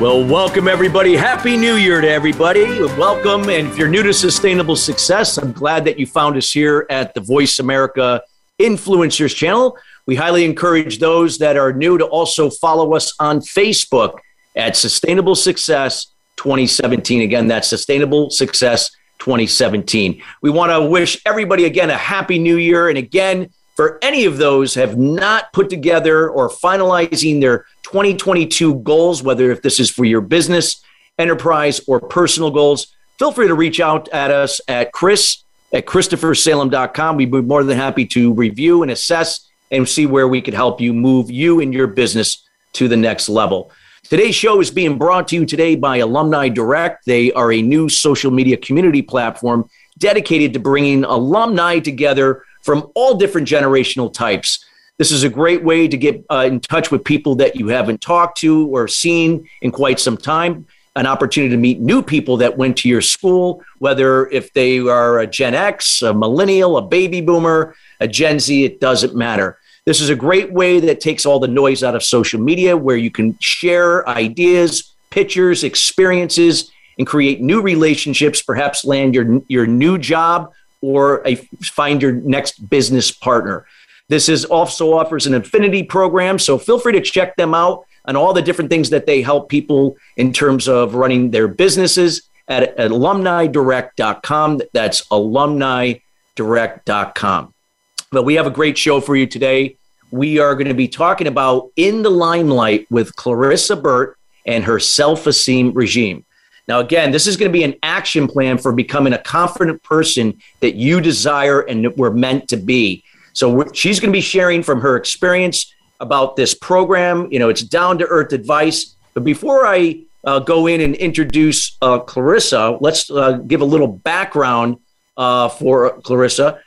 Well, welcome everybody. Happy New Year to everybody. Welcome. And if you're new to sustainable success, I'm glad that you found us here at the Voice America Influencers channel. We highly encourage those that are new to also follow us on Facebook at Sustainable Success 2017. Again, that's Sustainable Success 2017. We want to wish everybody again a happy new year. And again, for any of those have not put together or finalizing their 2022 goals, whether if this is for your business, enterprise, or personal goals, feel free to reach out at us at Chris at ChristopherSalem.com. We'd be more than happy to review and assess and see where we could help you move you and your business to the next level. Today's show is being brought to you today by Alumni Direct. They are a new social media community platform dedicated to bringing alumni together from all different generational types. This is a great way to get uh, in touch with people that you haven't talked to or seen in quite some time. An opportunity to meet new people that went to your school, whether if they are a Gen X, a millennial, a baby boomer, a Gen Z, it doesn't matter. This is a great way that takes all the noise out of social media where you can share ideas, pictures, experiences, and create new relationships, perhaps land your, your new job or a, find your next business partner. This is also offers an affinity program, so feel free to check them out on all the different things that they help people in terms of running their businesses at, at alumnidirect.com. That's alumnidirect.com. But we have a great show for you today. We are going to be talking about In the Limelight with Clarissa Burt and her self esteem regime. Now, again, this is going to be an action plan for becoming a confident person that you desire and were meant to be. So she's going to be sharing from her experience about this program. You know, it's down to earth advice. But before I uh, go in and introduce uh, Clarissa, let's uh, give a little background uh, for Clarissa.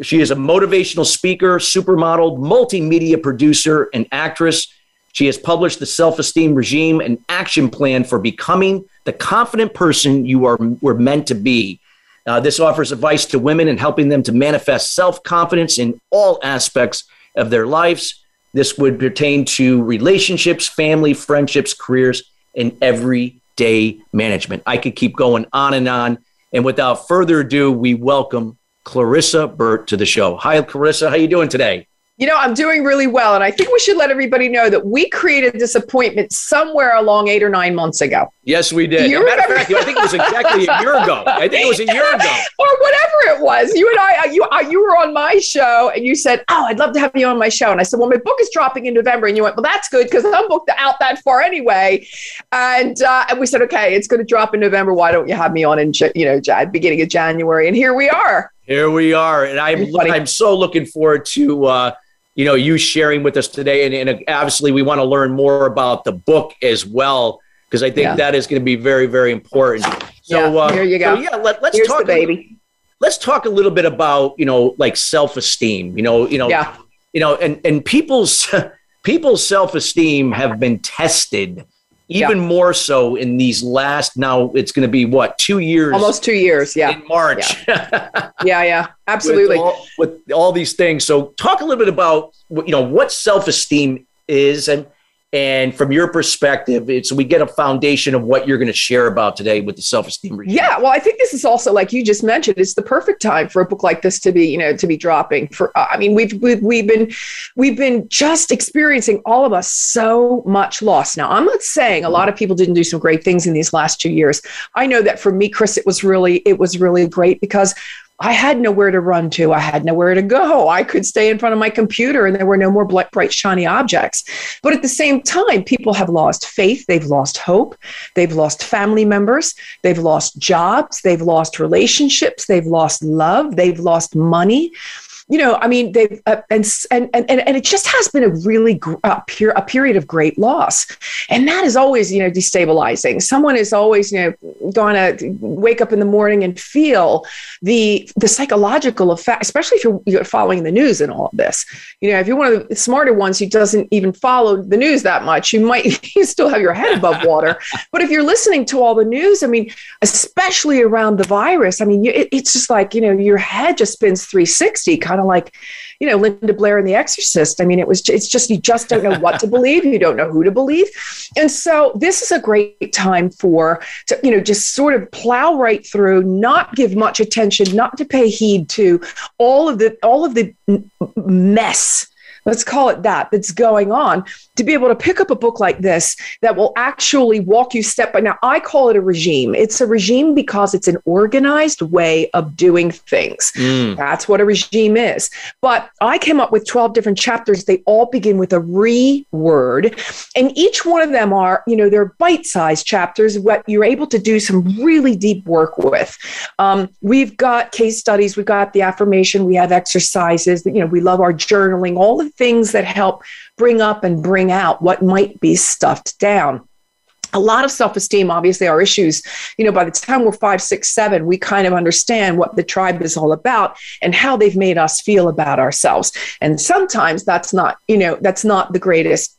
She is a motivational speaker, supermodel, multimedia producer, and actress. She has published The Self Esteem Regime, an action plan for becoming the confident person you are were meant to be. Uh, this offers advice to women and helping them to manifest self confidence in all aspects of their lives. This would pertain to relationships, family, friendships, careers, and everyday management. I could keep going on and on. And without further ado, we welcome Clarissa Burt to the show. Hi, Clarissa. How are you doing today? You know, I'm doing really well. And I think we should let everybody know that we created this appointment somewhere along eight or nine months ago. Yes, we did. You matter of fact, I think it was exactly a year ago. I think it was a year ago. or whatever it was. You and I, uh, you, uh, you were on my show and you said, Oh, I'd love to have you on my show. And I said, Well, my book is dropping in November. And you went, Well, that's good because I'm booked out that far anyway. And, uh, and we said, Okay, it's going to drop in November. Why don't you have me on in, you know, beginning of January? And here we are. Here we are. And I'm, I'm so looking forward to, uh, you know, you sharing with us today. And, and obviously, we want to learn more about the book as well, because I think yeah. that is going to be very, very important. So, yeah, uh, here you go. So yeah, let, us talk. baby. Let's talk a little bit about you know, like self esteem. You know, you know, yeah. you know, and and people's people's self esteem have been tested even yeah. more so in these last now it's going to be what two years? Almost two years yeah. In march. Yeah. Yeah, yeah. Absolutely. with all, with all, these things. So talk a little bit about you know what self-esteem is and and from your perspective it's we get a foundation of what you're going to share about today with the self-esteem regime. yeah well i think this is also like you just mentioned it's the perfect time for a book like this to be you know to be dropping. For uh, i mean we've, we've we've been we've been just experiencing all of us so much loss. Now i'm not saying a lot of people didn't do some great things in these last two years. I know that for me chris it was really it was really great because I had nowhere to run to. I had nowhere to go. I could stay in front of my computer and there were no more bright, shiny objects. But at the same time, people have lost faith. They've lost hope. They've lost family members. They've lost jobs. They've lost relationships. They've lost love. They've lost money you know, I mean, they've uh, and, and and and it just has been a really gr- uh, pure, a period of great loss, and that is always you know destabilizing. Someone is always you know going to wake up in the morning and feel the the psychological effect, especially if you're, you're following the news and all of this. You know, if you're one of the smarter ones who doesn't even follow the news that much, you might you still have your head above water. but if you're listening to all the news, I mean, especially around the virus, I mean, it, it's just like you know your head just spins 360, kind of like, you know, Linda Blair and The Exorcist. I mean, it was, it's just, you just don't know what to believe. You don't know who to believe. And so this is a great time for, to, you know, just sort of plow right through, not give much attention, not to pay heed to all of the, all of the mess let's call it that, that's going on, to be able to pick up a book like this that will actually walk you step by now. I call it a regime. It's a regime because it's an organized way of doing things. Mm. That's what a regime is. But I came up with 12 different chapters. They all begin with a re word. And each one of them are, you know, they're bite sized chapters, what you're able to do some really deep work with. Um, we've got case studies, we've got the affirmation, we have exercises, you know, we love our journaling, all the things that help bring up and bring out what might be stuffed down. A lot of self-esteem obviously are issues. You know by the time we're five six seven we kind of understand what the tribe is all about and how they've made us feel about ourselves. And sometimes that's not you know that's not the greatest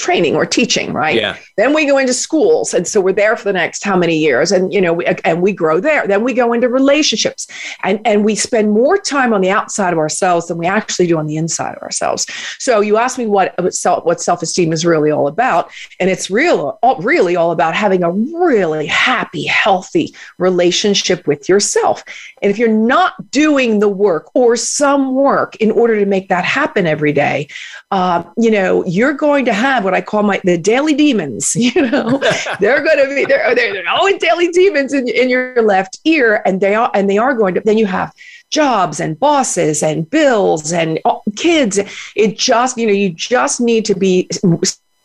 training or teaching, right? Yeah. Then we go into schools, and so we're there for the next how many years, and you know, we, and we grow there. Then we go into relationships, and and we spend more time on the outside of ourselves than we actually do on the inside of ourselves. So you asked me what self what self esteem is really all about, and it's real, really all about having a really happy, healthy relationship with yourself. And if you're not doing the work or some work in order to make that happen every day, uh, you know, you're going to have what I call my the daily demons. You know, they're going to be oh, they're, they're always daily demons in, in your left ear, and they are and they are going to. Then you have jobs and bosses and bills and oh, kids. It just you know you just need to be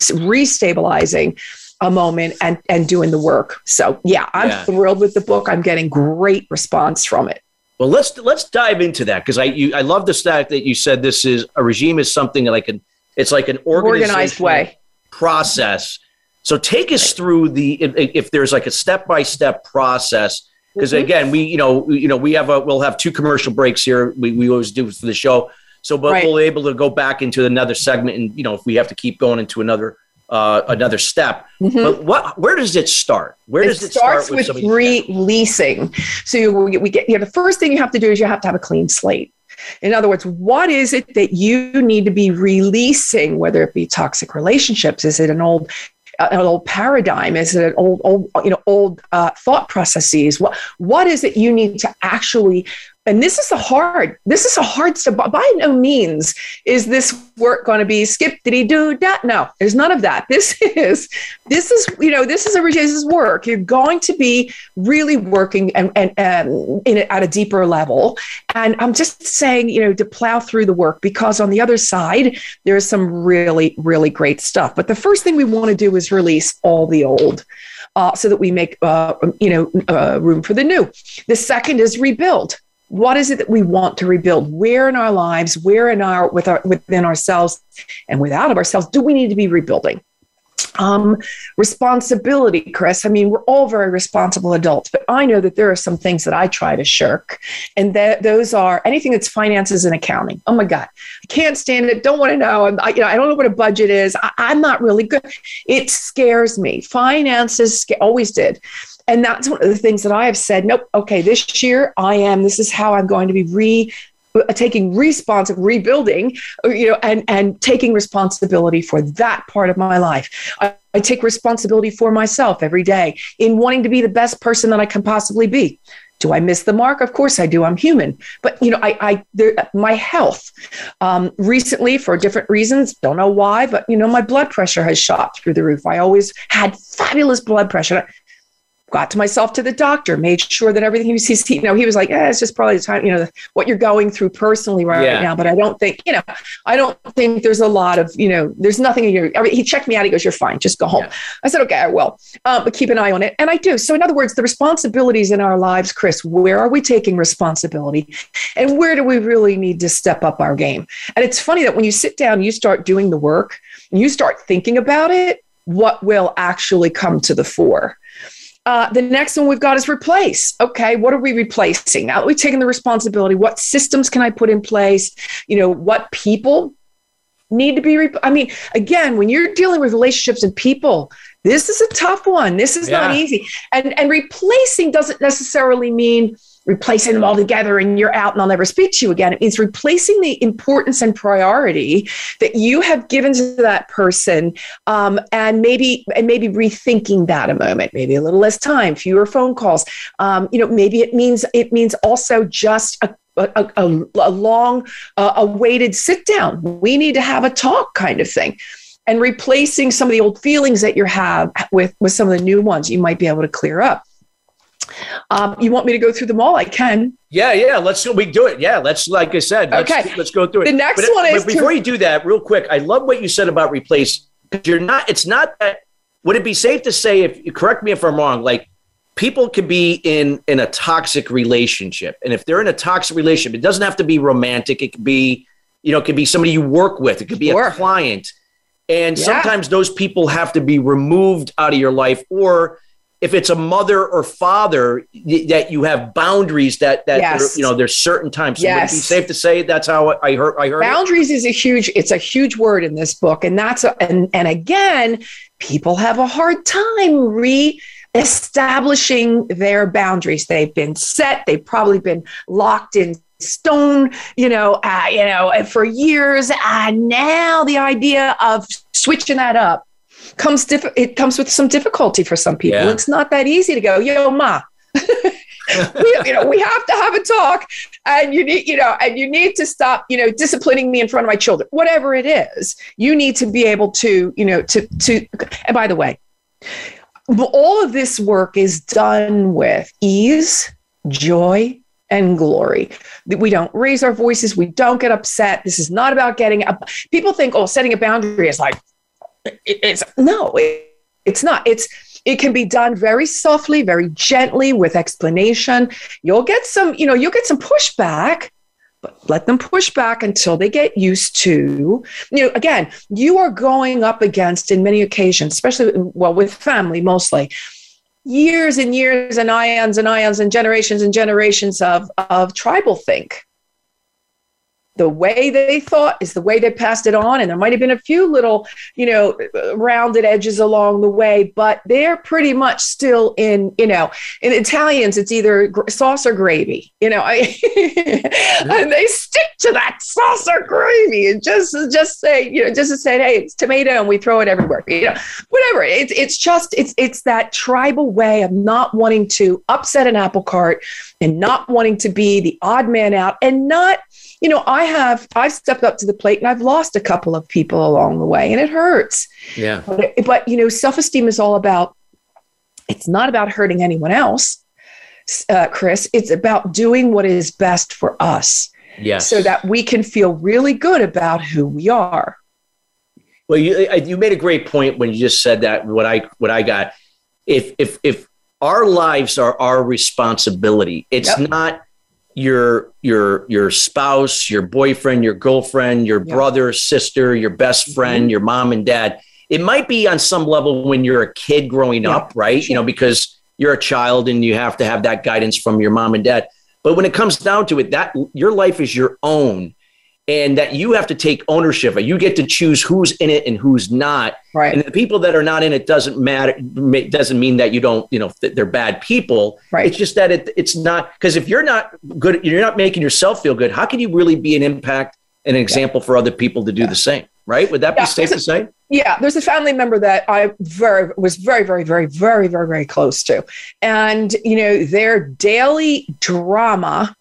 restabilizing a moment and and doing the work. So yeah, I'm yeah. thrilled with the book. I'm getting great response from it. Well, let's let's dive into that because I you, I love the fact that you said this is a regime is something that I an it's like an organized way process. So take us through the if, if there's like a step by step process because mm-hmm. again we you know you know we have a we'll have two commercial breaks here we, we always do for the show so but right. we'll be able to go back into another segment and you know if we have to keep going into another uh, another step. Mm-hmm. But what? Where does it start? Where it does it starts start with, with releasing? So you, we get you know, the first thing you have to do is you have to have a clean slate. In other words, what is it that you need to be releasing, whether it be toxic relationships? Is it an old an old paradigm? Is it an old, old you know, old uh, thought processes? What what is it you need to actually and this is a hard this is a hard step. By no means is this work going to be skip diddy do that no there's none of that. This is this is you know this is a this is work. You're going to be really working and and, and in at a deeper level. And i'm just saying you know to plow through the work because on the other side there's some really really great stuff. But the first thing we want to do is release all the old uh, so that we make uh, you know uh, room for the new. The second is rebuild what is it that we want to rebuild? Where in our lives where in our with our within ourselves and without of ourselves do we need to be rebuilding? Um, responsibility chris. I mean we're all very responsible adults but i know that there are some things that i try to shirk and that those are anything that's finances and accounting. Oh my god. I can't stand it. Don't want to know I, you know i don't know what a budget is. I, i'm not really good. It scares me. Finances always did and that's one of the things that I have said, nope, okay, this year I am, this is how I'm going to be re uh, taking responsible rebuilding uh, you know and and taking responsibility for that part of my life. I, I, take responsibility for myself every day in wanting to be the best person that i can possibly be. Do i miss the mark? Of course i do i'm human. But you know i i there, my health um, recently for different reasons don't know why but you know my blood pressure has shot through the roof. I always had fabulous blood pressure got to myself to the doctor, made sure that everything he was, he's, you know, he was like, eh, it's just probably the time, you know, what you're going through personally right, yeah. now. But I don't think, you know, I don't think there's a lot of, you know, there's nothing in your, I mean, he checked me out. He goes, you're fine. Just go home. Yeah. I said, okay, I will, um, but keep an eye on it. And I do. So in other words, the responsibilities in our lives, Chris, where are we taking responsibility and where do we really need to step up our game? And it's funny that when you sit down, you start doing the work and you start thinking about it, what will actually come to the fore? Uh, the next one we've got is replace. Okay, what are we replacing? Now that we've taken the responsibility, what systems can I put in place? You know, what people need to be. Re- I mean, again, when you're dealing with relationships and people, this is a tough one. This is yeah. not easy. And and replacing doesn't necessarily mean replacing them all together and you're out and I'll never speak to you again. It means replacing the importance and priority that you have given to that person, um, and maybe and maybe rethinking that a moment. Maybe a little less time, fewer phone calls. Um, you know, maybe it means it means also just a a, a, a long uh, awaited sit down. We need to have a talk kind of thing and replacing some of the old feelings that you have with with some of the new ones you might be able to clear up um, you want me to go through them all? I can. Yeah, yeah. Let's we do it. Yeah, let's like I said. Let's, okay, let's go through it. The next but, one but is before to- you do that, real quick. I love what you said about replace. You're not. It's not that. Would it be safe to say if you correct me if I'm wrong? Like people can be in in a toxic relationship, and if they're in a toxic relationship, it doesn't have to be romantic. It could be, you know, it could be somebody you work with. It could be sure. a client. And yeah. sometimes those people have to be removed out of your life or if it's a mother or father that you have boundaries that that yes. you know there's certain times. So yes. would it be safe to say that's how I heard I heard boundaries it? is a huge it's a huge word in this book and that's a, and and again people have a hard time re establishing their boundaries they've been set they've probably been locked in stone you know uh, you know for years and now the idea of switching that up comes diff- it comes with some difficulty for some people. Yeah. It's not that easy to go, yo, ma. we, you know, we have to have a talk, and you need, you know, and you need to stop, you know, disciplining me in front of my children. Whatever it is, you need to be able to, you know, to to. And by the way, all of this work is done with ease, joy, and glory. We don't raise our voices. We don't get upset. This is not about getting up. People think, oh, setting a boundary is like it, it's no, it, it's not. It's it can be done very softly, very gently with explanation. You'll get some, you know, you'll get some pushback, but let them push back until they get used to, you know, again, you are going up against in many occasions, especially well with family mostly, years and years and ions and ions and generations and generations of of tribal think the way they thought is the way they passed it on. And there might have been a few little you know rounded edges along the way but they're pretty much still in you know in italians it's either sauce or gravy you know I, and they stick to that sauce or gravy and just just say you know just to say hey it's tomato and we throw it everywhere you know whatever. It's it's just it's it's that tribal way of not wanting to upset an apple cart and not wanting to be the odd man out and not you know, I have, I've stepped up to the plate and I've lost a couple of people along the way and it hurts. Yeah. But, but you know, self esteem is all about, it's not about hurting anyone else, uh, Chris. It's about doing what is best for us. Yes. So that we can feel really good about who we are. Well, you you made a great point when you just said that. What I what I got, if if if our lives are our responsibility, it's yep. not your your your spouse, your boyfriend, your girlfriend, your yeah. brother, sister, your best friend, mm-hmm. your mom and dad. It might be on some level when you're a kid growing yeah. up, right? You know, because you're a child and you have to have that guidance from your mom and dad. But when it comes down to it, that your life is your own and that you have to take ownership of. You get to choose who's in it and who's not. Right. And the people that are not in it doesn't matter. Doesn't mean that you don't, you know, they're bad people. Right. It's just that it, it's not because if you're not good, you're not making yourself feel good. How can you really be an impact and an example yeah. for other people to do yeah. the same? Right? Would that yeah. be safe to say? Yeah, there's a family member that I very was very, very, very, very, very, very close to, and you know their daily drama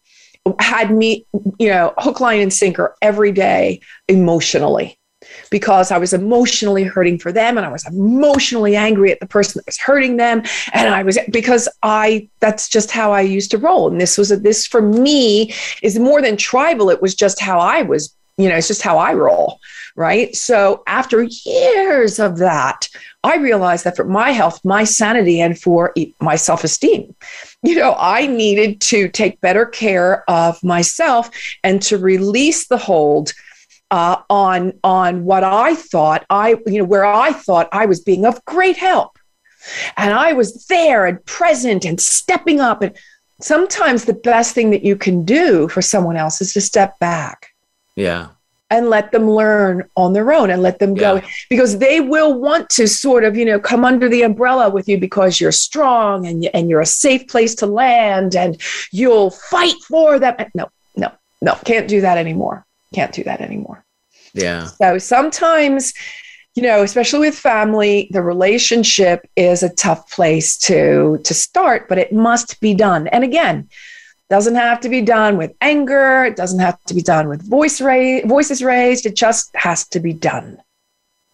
had me, you know, hook, line, and sinker every day emotionally because I was emotionally hurting for them and I was emotionally angry at the person that was hurting them. And I was because I that's just how I used to roll. And this was a, this for me is more than tribal. It was just how I was, you know, it's just how I roll. Right. So after years of that, I realized that for my health, my sanity, and for my self esteem, you know, I needed to take better care of myself and to release the hold uh, on on what I thought I, you know, where I thought I was being of great help, and I was there and present and stepping up. And sometimes the best thing that you can do for someone else is to step back. Yeah and let them learn on their own and let them go. Because they will want to sort of you know come under the umbrella with you because you're strong and, and you're a safe place to land and you'll fight for them. No no no can't do that anymore. Can't do that anymore. Yeah. So sometimes you know especially with family the relationship is a tough place to to start but it must be done. And again doesn't have to be done with anger. It doesn't have to be done with voice ra- voices raised. It just has to be done.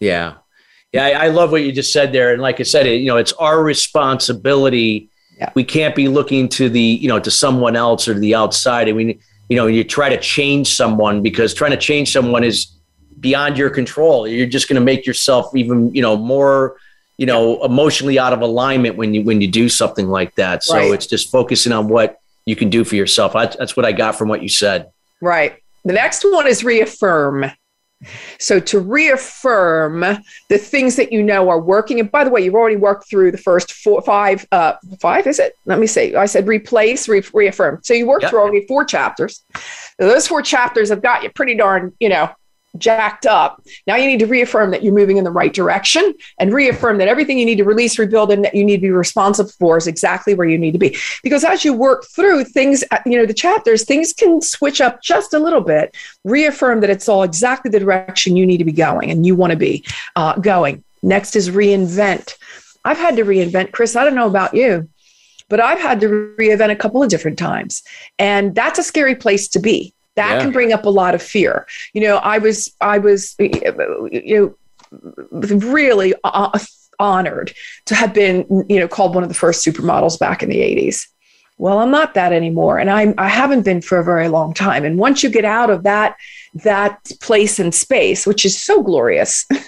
Yeah. Yeah. I, I love what you just said there. And like I said, it, you know, it's our responsibility. Yeah. We can't be looking to the, you know, to someone else or to the outside. I mean, you know, you try to change someone because trying to change someone is beyond your control. You're just going to make yourself even, you know, more, you know, emotionally out of alignment when you, when you do something like that. So right. it's just focusing on what, you can do for yourself. That's what I got from what you said. Right. The next one is reaffirm. So to reaffirm the things that you know are working. And by the way, you've already worked through the first four, five, uh, five is it? Let me see. I said replace, re- reaffirm. So you worked yep. through already four chapters. So those four chapters have got you pretty darn, you know, jacked up. Now you need to reaffirm that you're moving in the right direction and reaffirm that everything you need to release, rebuild, and that you need to be responsible for is exactly where you need to be. Because as you work through things, uh, you know, the chapters, things can switch up just a little bit. Reaffirm that it's all exactly the direction you need to be going and you want to be uh, going. Next is reinvent. I've had to reinvent, Chris. I don't know about you, but I've had to reinvent a couple of different times. And that's a scary place to be that yeah. can bring up a lot of fear you know i was i was you know really uh, honored to have been you know called one of the first supermodels back in the 80s well i'm not that anymore. And i'm i haven't been for a very long time. And once you get out of that that place and space which is so glorious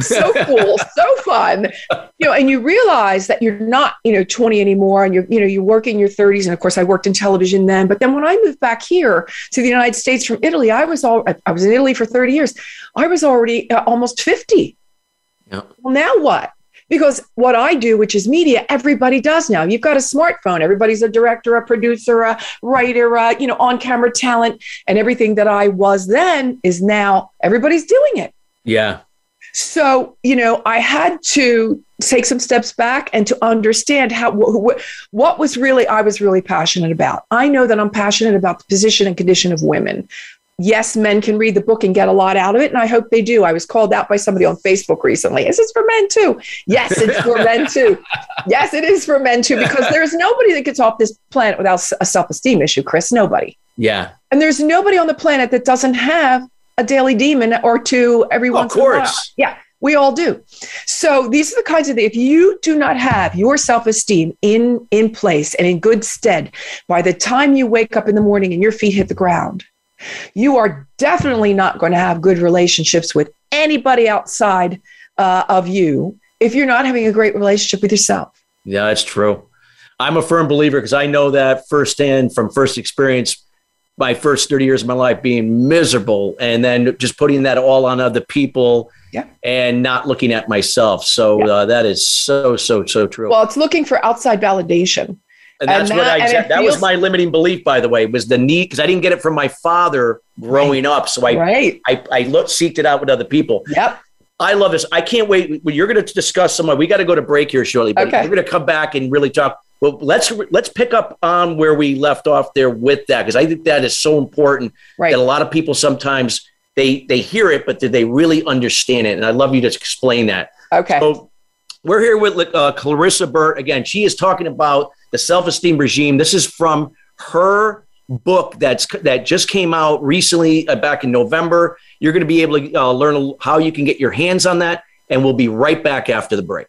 so cool so fun you know and you realize that you're not you know 20 anymore and you're you know you work in your 30s and of course i worked in television then. But then when i moved back here to the united states from italy i was all i was in italy for 30 years. I was already uh, almost 50 yep. well now what because what I do, which is media, everybody does now. You've got a smartphone. Everybody's a director, a producer, a writer, a, you know, on-camera talent, and everything that I was then is now everybody's doing it. Yeah. So, you know, I had to take some steps back and to understand how wh- wh- what was really I was really passionate about. I know that I'm passionate about the position and condition of women yes, men can read the book and get a lot out of it. And I hope they do. I was called out by somebody on Facebook recently. Is this for men too? Yes, it's for men too. Yes, it is for men too, because there's nobody that gets off this planet without a self esteem issue, Chris. Nobody. Yeah. And there's nobody on the planet that doesn't have a daily demon or two every oh, once in a while. Yeah. We all do. So these are the kinds of things. If you do not have your self-esteem in in place and in good stead, by the time you wake up in the morning and your feet hit the ground, you are definitely not going to have good relationships with anybody outside uh, of you if you're not having a great relationship with yourself. Yeah, that's true. I'm a firm believer because I know that firsthand from first experience. My first 30 years of my life being miserable and then just putting that all on other people yeah. and not looking at myself. So yeah. uh, that is so, so, so true. Well, it's looking for outside validation. And that's and what that, I that feels, was my limiting belief, by the way, was the need because I didn't get it from my father growing right, up. So I right. I, I looked seeked it out with other people. Yep. I love this. I can't wait. You're going to discuss some. We got to go to break here shortly, but okay. we're going to come back and really talk. Well, let's let's pick up on where we left off there with that because I think that is so important. Right. That a lot of people sometimes they they hear it, but did they really understand it? And I love you to explain that. Okay. So we're here with uh, Clarissa Burt again. She is talking about the self esteem regime. This is from her book that's that just came out recently uh, back in November. You're going to be able to uh, learn how you can get your hands on that, and we'll be right back after the break.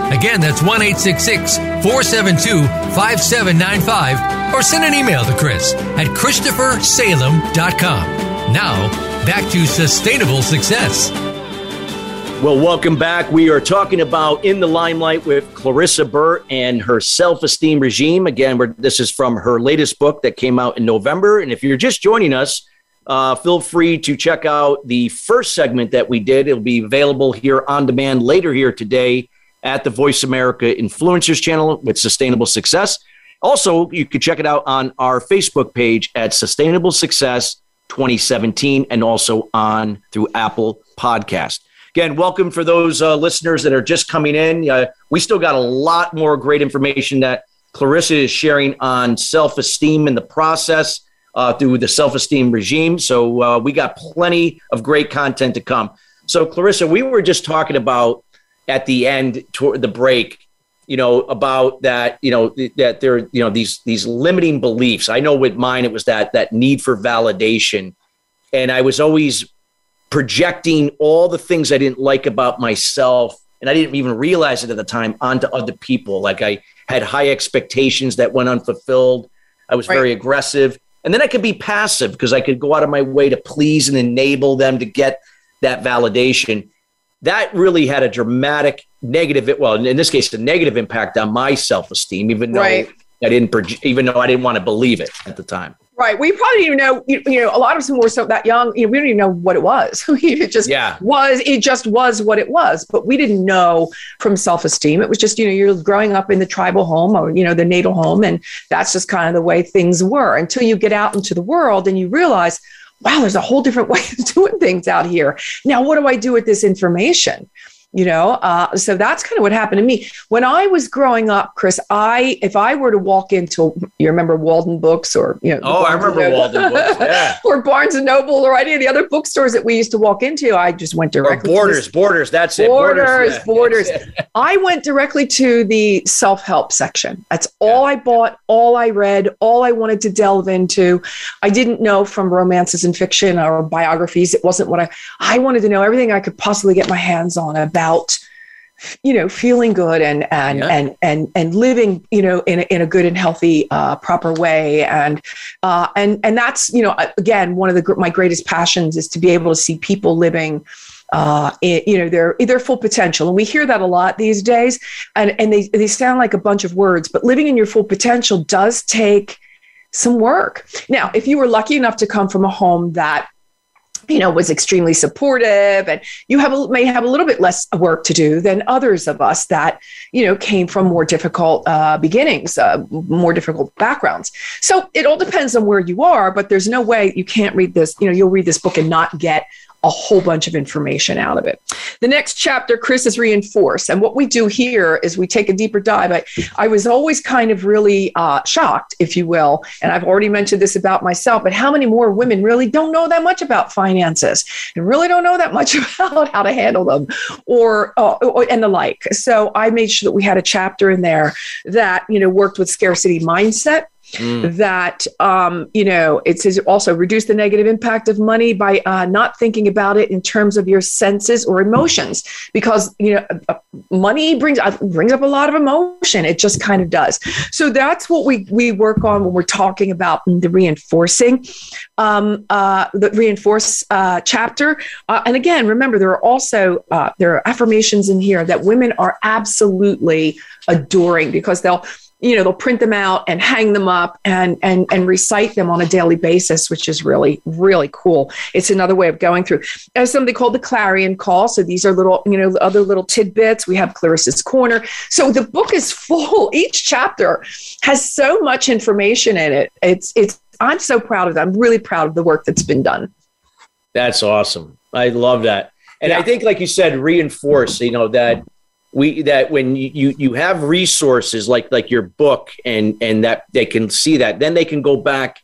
Again, that's 1 866 472 5795. Or send an email to Chris at ChristopherSalem.com. Now, back to sustainable success. Well, welcome back. We are talking about In the Limelight with Clarissa Burt and her self esteem regime. Again, this is from her latest book that came out in November. And if you're just joining us, uh, feel free to check out the first segment that we did. It'll be available here on demand later here today at the Voice America Influencers channel with Sustainable Success. Also, you can check it out on our Facebook page at Sustainable Success 2017 and also on through Apple Podcast. Again, welcome for those uh, listeners that are just coming in. Uh, we still got a lot more great information that Clarissa is sharing on self esteem in the process uh, through the self esteem regime. So uh, we got plenty of great content to come. So, Clarissa, we were just talking about at the end toward the break you know about that you know that there you know these these limiting beliefs. I know with mine it was that that need for validation. And i was always projecting all the things i didn't like about myself. And i didn't even realize it at the time onto other people. Like i had high expectations that went unfulfilled. I was right. very aggressive. And then i could be passive because i could go out of my way to please and enable them to get that validation that really had a dramatic negative well in this case a negative impact on my self-esteem even though right. i didn't even though i didn't want to believe it at the time right we probably didn't even know you, you know a lot of us were so that young you know, we don't even know what it was it just yeah. was it just was what it was but we didn't know from self-esteem it was just you know you're growing up in the tribal home or you know the natal home and that's just kind of the way things were until you get out into the world and you realize wow, there's a whole different way of doing things out here. Now, what do I do with this information? You know uh, so that's kind of what happened to me. When i was growing up chris i if i were to walk into you remember walden books or you know oh i remember walden books yeah. Or barnes and noble or any of the other bookstores that we used to walk into i just went directly or borders borders that's it borders borders, yeah. i went directly to the self-help section. That's all yeah. i bought all i read all i wanted to delve into. I didn't know from romances and fiction or biographies it wasn't what i i wanted to know everything i could possibly get my hands on about about you know feeling good and and yeah. and and and living you know in a, in a good and healthy uh, proper way. And uh, and and that's you know again one of the my greatest passions is to be able to see people living uh, in, you know their their full potential. And we hear that a lot these days. And and they they sound like a bunch of words but living in your full potential does take some work. Now if you were lucky enough to come from a home that you know was extremely supportive and you have a, may have a little bit less work to do than others of us that you know came from more difficult uh, beginnings uh, more difficult backgrounds. So it all depends on where you are but there's no way you can't read this you know you'll read this book and not get a whole bunch of information out of it. The next chapter, Chris is reinforced. And what we do here is we take a deeper dive. I, I was always kind of really uh, shocked, if you will. And I've already mentioned this about myself, but how many more women really don't know that much about finances and really don't know that much about how to handle them or, uh, or and the like. So I made sure that we had a chapter in there that, you know, worked with scarcity mindset Mm. that um, you know it says also reduce the negative impact of money by uh, not thinking about it in terms of your senses or emotions. Because you know uh, money brings uh, brings up a lot of emotion. It just kind of does. So that's what we we work on when we're talking about the reinforcing um, uh, the reinforce uh, chapter. Uh, and again remember there are also there are affirmations in here that women are absolutely adoring because they'll you know they'll print them out and hang them up and and and recite them on a daily basis which is really really cool. It's another way of going through. As something called the clarion call so these are little you know other little tidbits. We have clarissa's corner. So the book is full. Each chapter has so much information in it. It's it's i'm so proud of that i'm really proud of the work that's been done. That's awesome. I love that. And yeah. i think like you said reinforce you know that we that when you you have resources like like your book and and that they can see that then they can go back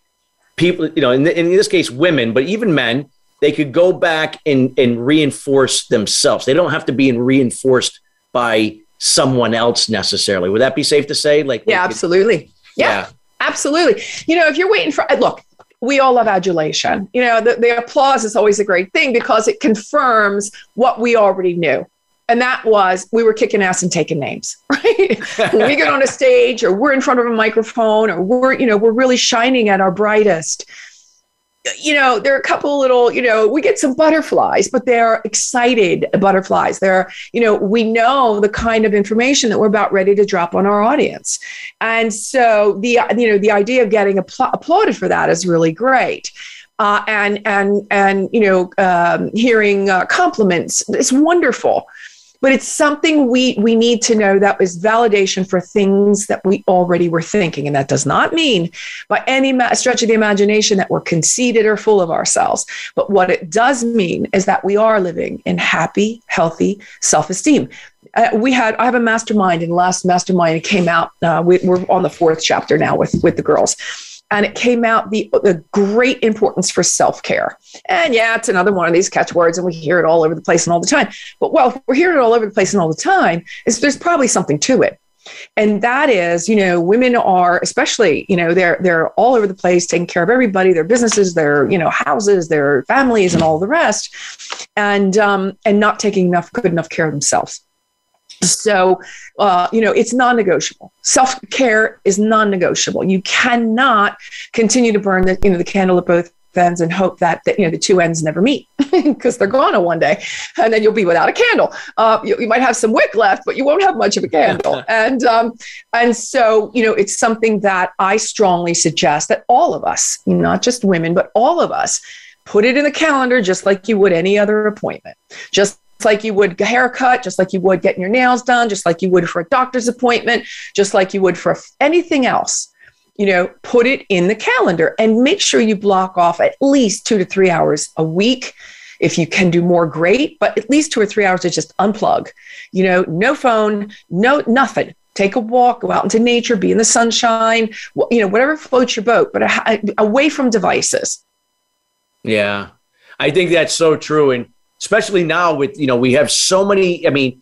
people you know in, in this case women but even men they could go back and and reinforce themselves. They don't have to be reinforced by someone else necessarily. Would that be safe to say? Like yeah absolutely. Yeah, yeah. absolutely. You know if you're waiting for look we all love adulation. You know the, the applause is always a great thing because it confirms what we already knew and that was we were kicking ass and taking names right? We get on a stage or we're in front of a microphone or we're you know we're really shining at our brightest you know there are a couple little you know we get some butterflies but they're excited butterflies. They're you know we know the kind of information that we're about ready to drop on our audience. And so the you know the idea of getting applauded for that is really great. Uh, and and and you know um, hearing uh, compliments is wonderful but it's something we we need to know that is validation for things that we already were thinking. And that does not mean by any stretch of the imagination that we're conceited or full of ourselves. But what it does mean is that we are living in happy healthy self-esteem. Uh, we had I have a mastermind and last mastermind came out uh, we, we're on the fourth chapter now with with the girls and it came out the, the great importance for self-care. And yeah it's another one of these catchwords and we hear it all over the place and all the time. But well we're hearing it all over the place and all the time is there's probably something to it. And that is you know women are especially you know they're they're all over the place taking care of everybody their businesses their you know houses their families and all the rest and um and not taking enough good enough care of themselves so, uh, you know, it's non negotiable. Self care is non negotiable. You cannot continue to burn the, you know, the candle at both ends and hope that, that you know the two ends never meet because they're gone on one day and then you'll be without a candle uh, you, you, might have some wick left but you won't have much of a candle and um, and so you know it's something that i strongly suggest that all of us not just women but all of us put it in the calendar just like you would any other appointment just like you would a haircut, just like you would getting your nails done, just like you would for a doctor's appointment, just like you would for anything else. You know, put it in the calendar and make sure you block off at least two to three hours a week. If you can do more, great, but at least two or three hours to just unplug. You know, no phone, no nothing. Take a walk, go out into nature, be in the sunshine, you know, whatever floats your boat, but away from devices. Yeah, I think that's so true. And especially now with you know we have so many i mean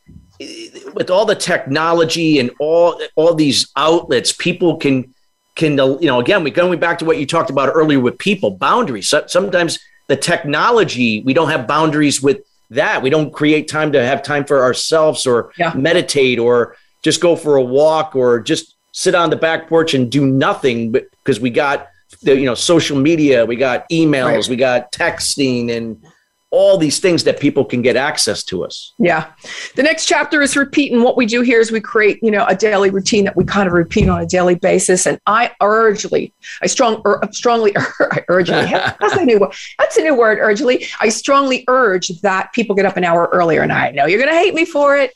with all the technology and all all these outlets people can can you know again we're going back to what you talked about earlier with people boundaries so, sometimes the technology we don't have boundaries with that we don't create time to have time for ourselves or yeah. meditate or just go for a walk or just sit on the back porch and do nothing because we got the you know social media we got emails right. we got texting and all these things that people can get access to us. Yeah. The next chapter is repeating. What we do here is we create, you know, a daily routine that we kind of repeat on a daily basis. And I urgently, I strong, ur, strongly, I urgently, that's a new word. That's a new word, urgently. I strongly urge that people get up an hour earlier. And I know you're going to hate me for it.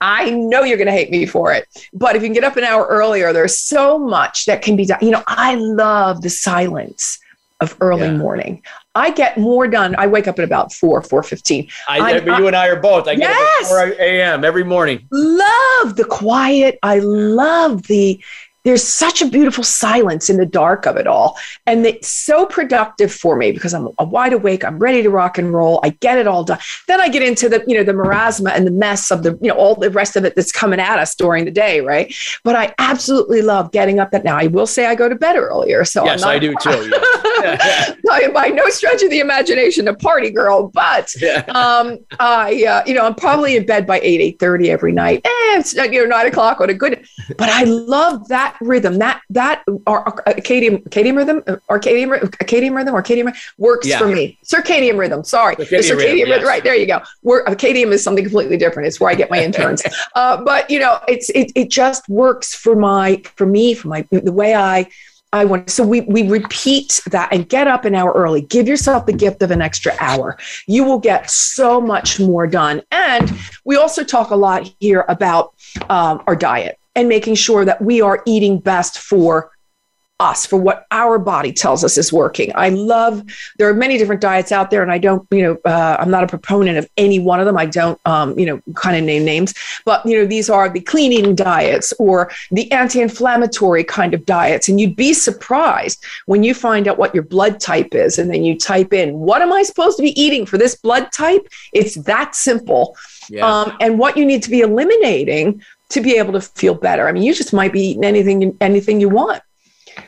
I know you're going to hate me for it. But if you can get up an hour earlier, there's so much that can be done. You know, I love the silence of early Yeah. morning. I get more done. I wake up at about four, four fifteen. I, I'm- you and I are both. I get up Yes! at 4 a.m. every morning. Love the quiet. I love the. There's such a beautiful silence in the dark of it all, and it's so productive for me because I'm wide awake. I'm ready to rock and roll. I get it all done. Then I get into the you know the marasma and the mess of the you know all the rest of it that's coming at us during the day, right? But I absolutely love getting up. That now I will say I go to bed earlier, so yes, I'm not, I do too. Yeah. I am by no stretch of the imagination a party girl, but Yeah. um, I, uh, you know, I'm probably in bed by eight, eight thirty every night. Eh, it's you know nine o'clock on a good, but I love that rhythm. That that ar- ar- circadian circadian rhythm, uh, arcadian ry- rhythm, arcadian rhythm works Yeah. for me. Circadian rhythm. Sorry, the Circadian circadian rhythm, rhythm. yes. Right there, you go. Where circadian is something completely different. It's where I get my interns. uh, but you know, it's it it just works for my for me for my the way I I want so we we repeat that and get up an hour early. Give yourself the gift of an extra hour. You will get so much more done. And we also talk a lot here about um, our diet and making sure that we are eating best for us for what our body tells us is working. I love there are many different diets out there, and I don't, you know, uh, I'm not a proponent of any one of them. I don't, um, you know, kind of name names, but you know, these are the clean eating diets or the anti-inflammatory kind of diets, and you'd be surprised when you find out what your blood type is, and then you type in what am I supposed to be eating for this blood type. It's that simple, Yeah. um, and what you need to be eliminating to be able to feel better. I mean, you just might be eating anything anything you want.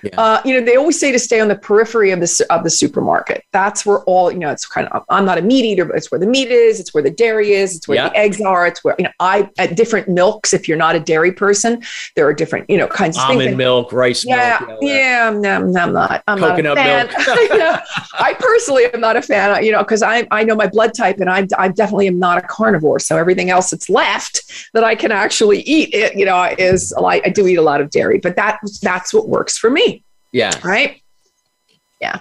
Yeah. Uh, you know, they always say to stay on the periphery of the of the supermarket. That's where all you know. It's kind of. I'm not a meat eater, but it's where the meat is. It's where the dairy is. It's where Yeah. the eggs are. It's where you know. I at different milks. If you're not a dairy person, there are different you know kinds of things. Almond milk, rice Yeah, milk. you know, that. yeah, I'm, I'm, I'm not. I'm Coconut not a fan. milk. I personally am not a fan. You know, because I I know my blood type, and I I definitely am not a carnivore. So everything else that's left that I can actually eat, it you know, is like I do eat a lot of dairy, but that that's what works for me, Yeah. right? Yeah.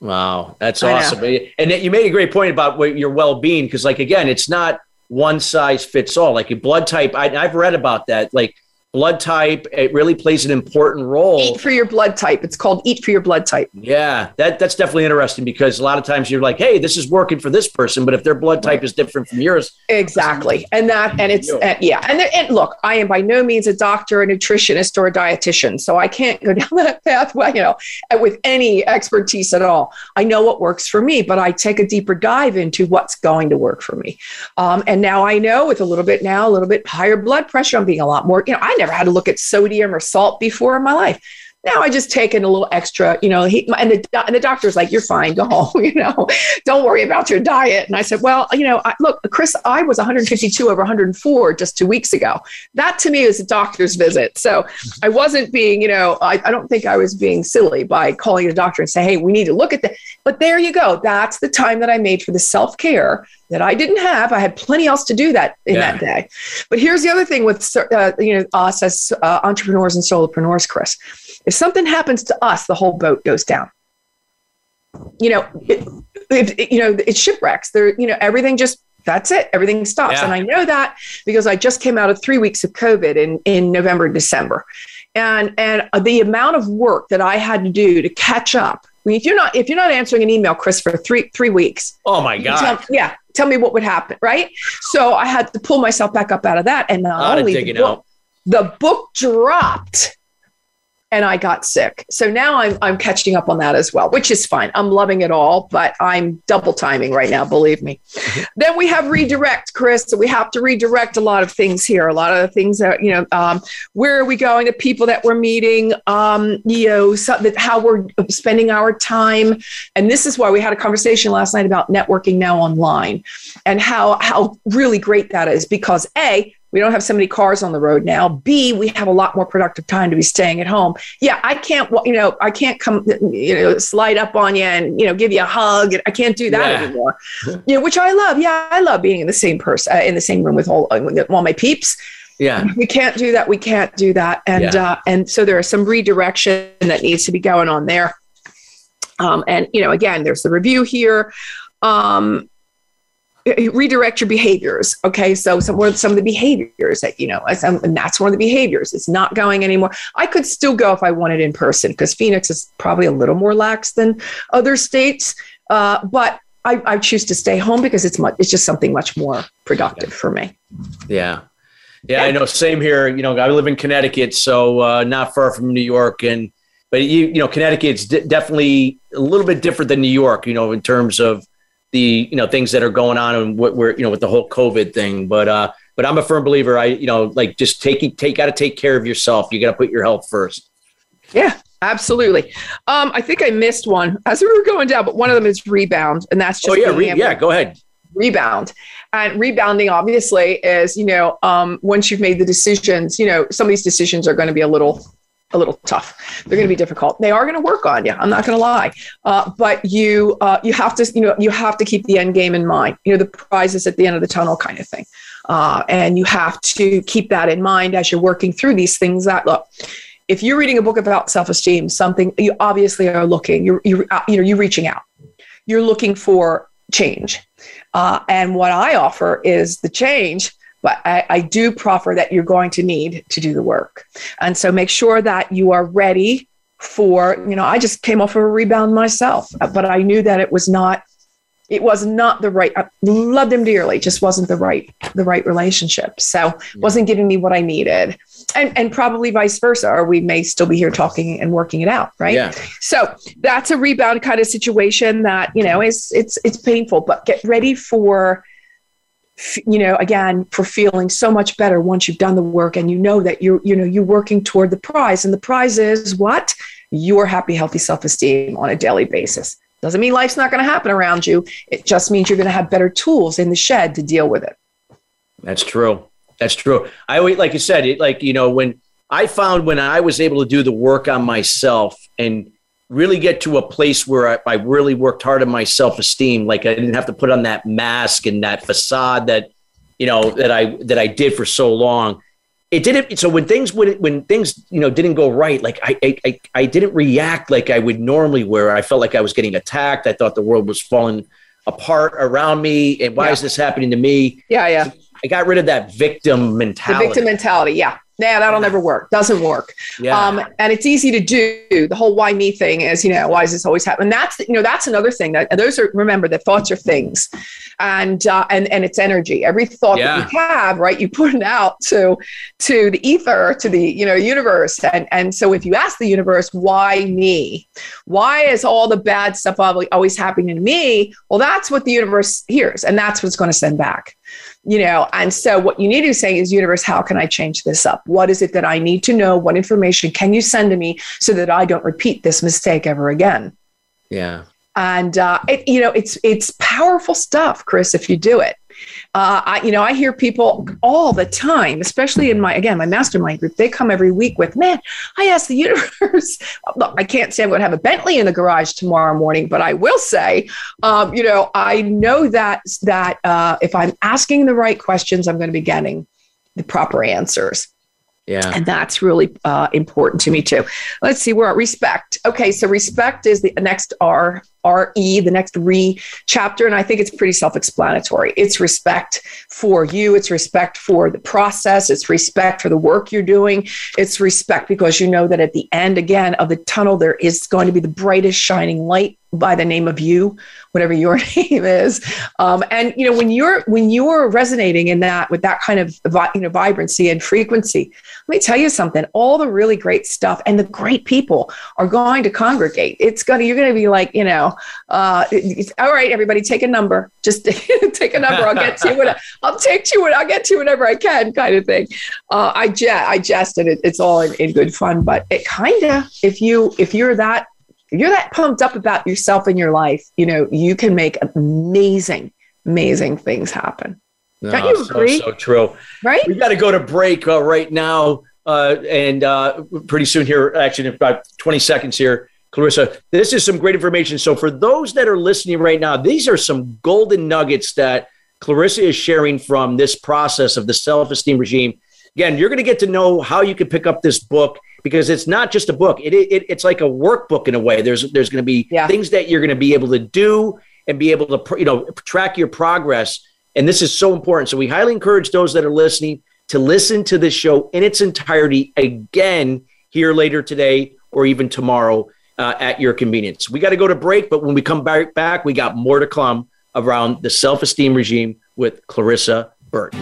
Wow, that's I know. awesome. And you made a great point about your well-being because, like, again, it's not one size fits all. Like a blood type, I, I've read about that. Like blood type, it really plays an important role. Eat for your blood type. It's called eat for your blood type. Yeah, that that's definitely interesting because a lot of times you're like, hey, this is working for this person, but if their blood type is different from yours, Exactly. And that, and it's, and yeah. And, there, and look, I am by no means a doctor, a nutritionist, or a dietitian. So I can't go down that path, well, you know, with any expertise at all. I know what works for me, but I take a deeper dive into what's going to work for me. Um, and now I know with a little bit now, a little bit higher blood pressure, I'm being a lot more, you know, I never had to look at sodium or salt before in my life. Now I just take in a little extra, you know, he, and, the, and the doctor's like, you're fine, go home, you know, don't worry about your diet. And I said, well, you know, I, look, Chris, I was 152 over 104 just two weeks ago. That to me is a doctor's visit. So I wasn't being, you know, I, I don't think I was being silly by calling a doctor and say, hey, we need to look at that. But there you go. That's the time that I made for the self care that I didn't have. I had plenty else to do that in Yeah. that day. But here's the other thing with uh, you know us as uh, entrepreneurs and solopreneurs, Chris. If something happens to us, the whole boat goes down. You know, it, it, you know, it's shipwrecks. There, you know, everything just that's it. Everything stops, Yeah. and I know that because I just came out of three weeks of COVID in in November, December, and and uh, the amount of work that I had to do to catch up. I mean, if you're not if you're not answering an email, Chris, for three three weeks, oh my god, tell- yeah, tell me what would happen, right? So I had to pull myself back up out of that, and not only the book, out. the book dropped and I got sick. So now I'm I'm catching up on that as well, which is fine. I'm loving it all, but I'm double timing right now, believe me. then we have redirect, Chris. So we have to redirect a lot of things here. A lot of the things that, you know, um, where are we going, the people that we're meeting, um, you know, so that how we're spending our time. And this is why we had a conversation last night about networking now online and how how really great that is because A, we don't have so many cars on the road now. B, we have a lot more productive time to be staying at home. Yeah, I can't, you know, I can't come, you know, slide up on you and, you know, give you a hug. I can't do that Yeah. anymore. Yeah, which I love. Yeah, I love being in the same person, uh, in the same room with all, uh, all my peeps. Yeah, We can't do that. We can't do that. And, Yeah. uh, and so there is some redirection that needs to be going on there. Um, and, you know, again, there's the review here. Um, redirect your behaviors. Okay, so some of some of the behaviors that you know, and that's one of the behaviors. It's not going anymore. I could still go if I wanted in person because Phoenix is probably a little more lax than other states, uh, but I, I, choose to stay home because it's much. It's just something much more productive for me. Yeah. Yeah, I know. Same here. You know, I live in Connecticut, so uh, not far from New York, and but you you know, Connecticut's d- definitely a little bit different than New York. You know, in terms of the you know things that are going on and what we're you know with the whole COVID thing. But uh, but I'm a firm believer. I you know like just taking take got to take care of yourself. You got to put your health first. Yeah, absolutely. Um, I think I missed one as we were going down, but one of them is rebound, and that's just oh yeah, re- yeah. Go ahead. Rebound and rebounding obviously is you know um, once you've made the decisions, you know some of these decisions are going to be a little a little tough. They're going to be difficult. They are going to work on you. I'm not going to lie, uh, but you uh, you have to you know you have to keep the end game in mind. You know the prize is at the end of the tunnel kind of thing, uh, and you have to keep that in mind as you're working through these things. That look, if you're reading a book about self esteem, something you obviously are looking. You're you uh, you know you're reaching out. You're looking for change, uh, and what I offer is the change but I, I, do proffer that you're going to need to do the work. And so make sure that you are ready for, you know, I just came off of a rebound myself, uh, but I knew that it was not, it was not the right, I loved him dearly, just wasn't the right, the right relationship. So wasn't giving me what I needed. And, and probably vice versa, or we may still be here talking and working it out, right? Yeah. So that's a rebound kind of situation that you know is it's it's painful, but get ready for you know again for feeling so much better once you've done the work and you know that you're you know you're working toward the prize. And the prize is what? Your happy healthy self-esteem on a daily basis. Doesn't mean life's not going to happen around you. It just means you're going to have better tools in the shed to deal with it. That's true. That's true. I always like you said it like you know when i found when i was able to do the work on myself and really get to a place where I, I really worked hard on my self esteem. Like I didn't have to put on that mask and that facade that, you know, that I, that I did for so long. It didn't. So when things, when, when things, you know, didn't go right, like I, I, I didn't react like I would normally where I felt like I was getting attacked. I thought the world was falling apart around me. And why yeah. is this happening to me? Yeah. Yeah. I got rid of that victim mentality. The victim mentality. Yeah nah, that'll never work. Doesn't work. Yeah. Um, and it's easy to do. The whole why me thing is, you know, why is this always happening? And that's, you know, that's another thing that those are, remember that thoughts are things and, uh, and, and it's energy. Every thought yeah. that you have, right. You put it out to, to the ether, to the, you know, universe. And, and so if you ask the universe, why me, why is all the bad stuff always happening to me? Well, that's what the universe hears. And that's what's going to send back you know and so what you need to say is universe how can i change this up? What is it that i need to know? What information can you send to me so that i don't repeat this mistake ever again? Yeah. And uh, it, you know it's it's powerful stuff chris if you do it uh, I, you know, I hear people all the time, especially in my, again, my mastermind group, they come every week with, man, I asked the universe, look, I can't say I'm going to have a Bentley in the garage tomorrow morning, but I will say, um, you know, I know that, that uh, if I'm asking the right questions, I'm going to be getting the proper answers. Yeah. And that's really uh, important to me too. Let's see, we're at respect. Okay, so respect is the next R, R-E, the next re chapter. And I think it's pretty self-explanatory. It's respect for you, it's respect for the process, it's respect for the work you're doing, it's respect because you know that at the end again of the tunnel, there is going to be the brightest shining light by the name of you whatever your name is um, and you know when you're when you're resonating in that with that kind of you know vibrancy and frequency let me tell you something all the really great stuff and the great people are going to congregate it's going to you're going to be like you know uh, all right everybody take a number just take a number i'll get to you when i'll take you and i'll get to you whenever i can kind of thing uh, i jest i jest and it, it's all in, in good fun but it kind of if you if you're that if you're that pumped up about yourself and your life, you know, you can make amazing, amazing things happen. No, Don't you agree? So, so true. Right? We got to go to break uh, right now. Uh, and uh, pretty soon here, actually, in about 20 seconds here, Clarissa, this is some great information. So, for those that are listening right now, these are some golden nuggets that Clarissa is sharing from this process of the self esteem regime. Again, you're going to get to know how you can pick up this book because it's not just a book. It, it it's like a workbook in a way. There's there's going to be yeah. things that you're going to be able to do and be able to you know track your progress And this is so important. So we highly encourage those that are listening to listen to this show in its entirety again here later today or even tomorrow uh, at your convenience. We got to go to break, but when we come back, back, we got more to come around the self esteem regime with Clarissa Burt.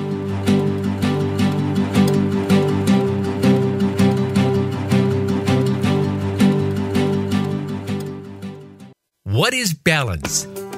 What is balance?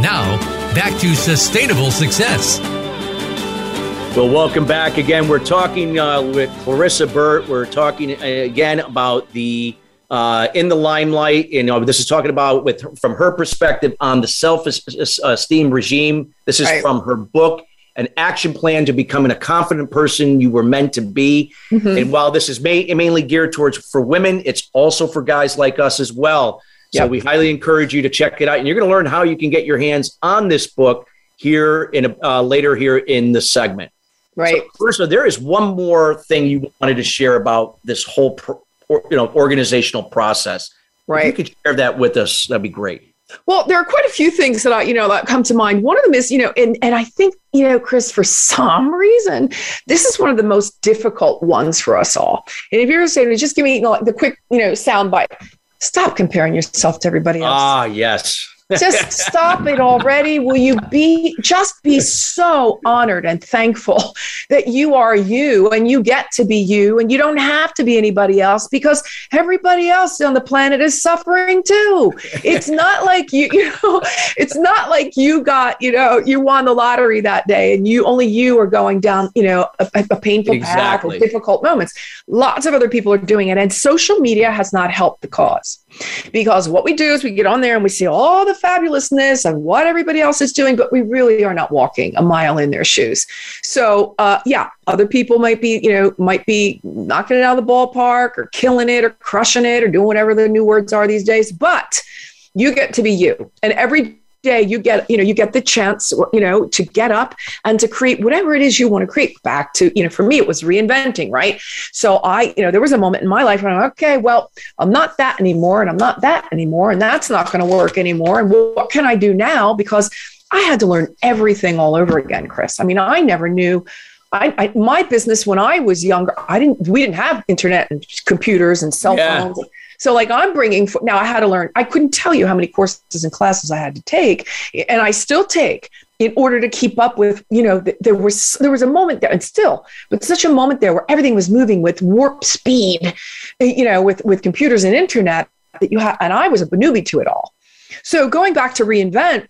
Now, back to sustainable success. Well, welcome back again. We're talking uh, with Clarissa Burt. We're talking uh, again about the uh, in the limelight. You know, this is talking about with from her perspective on the self-esteem regime. This is right. from her book, an action plan to becoming a confident person you were meant to be. Mm-hmm. And while this is ma- mainly geared towards for women, it's also for guys like us as well. So yep. we highly encourage you to check it out, and you're going to learn how you can get your hands on this book here in a, uh, later here in the segment. Right. So first, of there is one more thing you wanted to share about this whole, pro, or, you know, organizational process. Right. If you could share that with us, that'd be great. Well, there are quite a few things that I, you know, that come to mind. One of them is, you know, and and I think, you know, Chris, for some reason, this is one of the most difficult ones for us all. And if you're saying, just give me you know, the quick, you know, sound bite stop comparing yourself to everybody else. Ah, yes just stop it already. Will you be just be so honored and thankful that you are you and you get to be you and you don't have to be anybody else because everybody else on the planet is suffering too. It's not like you, you know, it's not like you got, you know, you won the lottery that day and you only you are going down, you know, a, a painful exactly. path or difficult moments. Lots of other people are doing it. And social media has not helped the cause because what we do is we get on there and we see all the fabulousness and what everybody else is doing, but we really are not walking a mile in their shoes. So, uh, yeah, other people might be, you know, might be knocking it out of the ballpark or killing it or crushing it or doing whatever the new words are these days, but you get to be you. And every day you get you know you get the chance you know to get up and to create whatever it is you want to create back to you know for me it was reinventing right so i you know there was a moment in my life when i'm okay well i'm not that anymore and i'm not that anymore and that's not going to work anymore and what can i do now because i had to learn everything all over again chris i mean i never knew I, I, my business when I was younger, I didn't. We didn't have internet and computers and cell yeah. phones. So, like, I'm bringing now. I had to learn. I couldn't tell you how many courses and classes I had to take, and I still take in order to keep up with. You know, there was there was a moment there, and still, but such a moment there where everything was moving with warp speed. Eh, you know, with with computers and internet that you had, and I was a newbie to it all. So, going back to reinvent,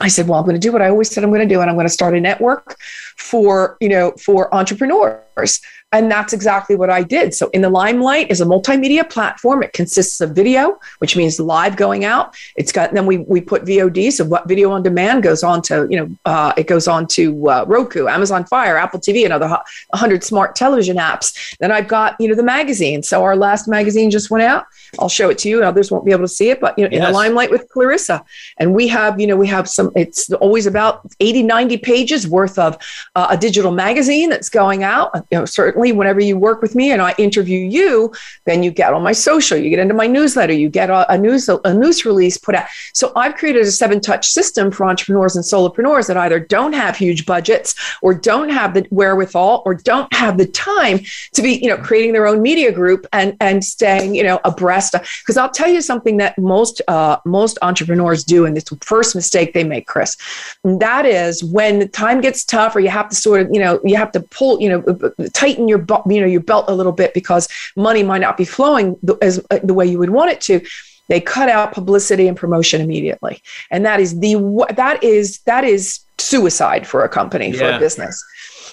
I said, well, I'm going to do what I always said I'm going to do, and I'm going to start a network for you know for entrepreneurs and that's exactly what I did. So, In the Limelight is a multimedia platform. It consists of video, which means live going out. It's got then we we put VOD, so what video on demand goes on to you know uh, it goes on to uh, Roku, Amazon Fire, Apple TV, and other 100 smart television apps. Then I've got you know the magazine. So our last magazine just went out. I'll show it to you. Others won't be able to see it, but you know, yes. in the Limelight with Clarissa, and we have you know we have some some it's always about 80 90 pages worth of uh, a digital magazine that's going out you know certainly whenever you work with me and i interview you then you get on my social you get into my newsletter you get a, news a news release put out. So i've created a seven touch system for entrepreneurs and solopreneurs that either don't have huge budgets or don't have the wherewithal or don't have the time to be you know creating their own media group and and staying you know abreast. Because i'll tell you something that most uh, most entrepreneurs do and it's the first mistake they make chris. And that is when the time gets tough or you have to sort of you know you have to pull you know tighten your you know your belt a little bit because money might not be flowing the, as uh, the way you would want it to they cut out publicity and promotion immediately and that is the that is that is suicide for a company yeah. for a business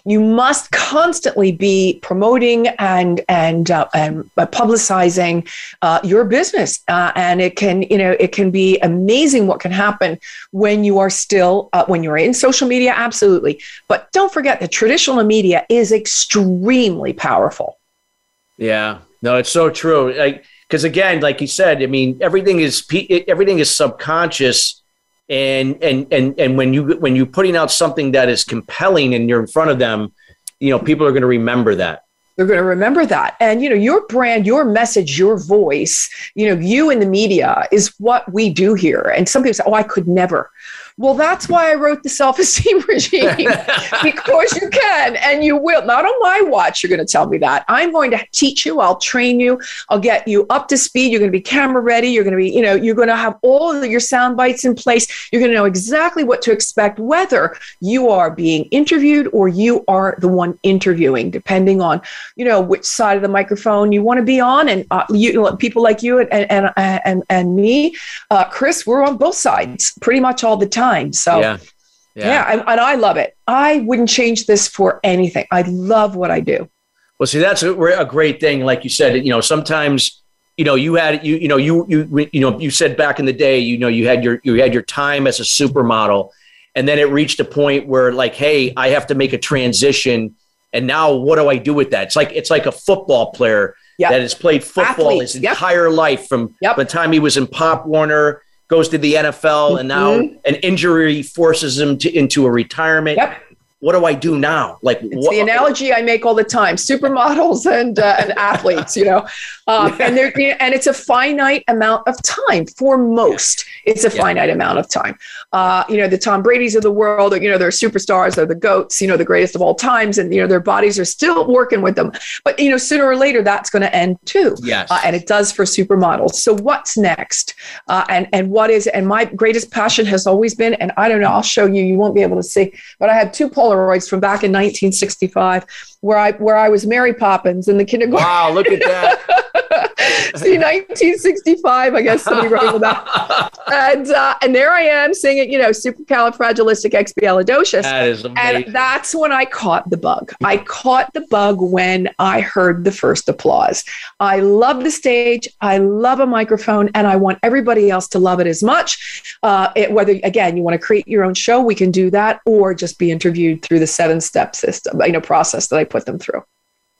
you must constantly be promoting and and uh, and publicizing uh, your business, uh, and it can you know it can be amazing what can happen when you are still uh, when you're in social media, absolutely. But don't forget that traditional media is extremely powerful. Yeah, no, it's so true. Like because again, like you said, I mean, everything is everything is subconscious and and and and when you when you're putting out something that is compelling and you're in front of them you know people are going to remember that. They're going to remember that. And you know your brand your message your voice you know you in the media is what we do here. And some people say oh i could never well, that's why I wrote the self esteem regime because you can and you will. Not on my watch, you're going to tell me that. I'm going to teach you, I'll train you, I'll get you up to speed. You're going to be camera ready. You're going to be, you know, you're going to have all your sound bites in place. You're going to know exactly what to expect, whether you are being interviewed or you are the one interviewing, depending on, you know, which side of the microphone you want to be on. And uh, you, people like you and, and, and, and me, uh, Chris, we're on both sides pretty much all the time time. So, yeah, yeah, yeah and, and I love it. I wouldn't change this for anything. I love what I do. Well, see, that's a, a great thing. Like you said, you know, sometimes you know you had you you know you you you know you said back in the day you know you had your you had your time as a supermodel and then it reached a point where like hey i have to make a transition and now what do i do with that it's like it's like a football player yep. that has played football Athletes. his yep. entire life from yep. the time he was in pop warner goes to the NFL, and now mm-hmm. an injury forces him to, into a retirement. Yep what do I do now? Like it's the analogy I make all the time: supermodels and uh, and athletes, you know, um, and they're and it's a finite amount of time for most. It's a yeah. finite amount of time. Uh, you know, the Tom Brady's of the world, you know, they're superstars, they're the goats, you know, the greatest of all times, and you know their bodies are still working with them. But you know, sooner or later, that's going to end too. Yes, uh, and it does for supermodels. So what's next? Uh, and and what is? And my greatest passion has always been, and I don't know, I'll show you. You won't be able to see, but I have two polls Polaroids from back in 1965, where I where I was Mary Poppins in the kindergarten. Wow, look at that! See, 1965, I guess somebody wrote that. And uh, and there I am singing, you know, supercalifragilisticexpialidocious. That is amazing. And that's when I caught the bug. I caught the bug when I heard the first applause. I love the stage. I love a microphone, and I want everybody else to love it as much. Uh, it, whether again you want to create your own show, we can do that, or just be interviewed through the seven step system, you know, process that I put them through.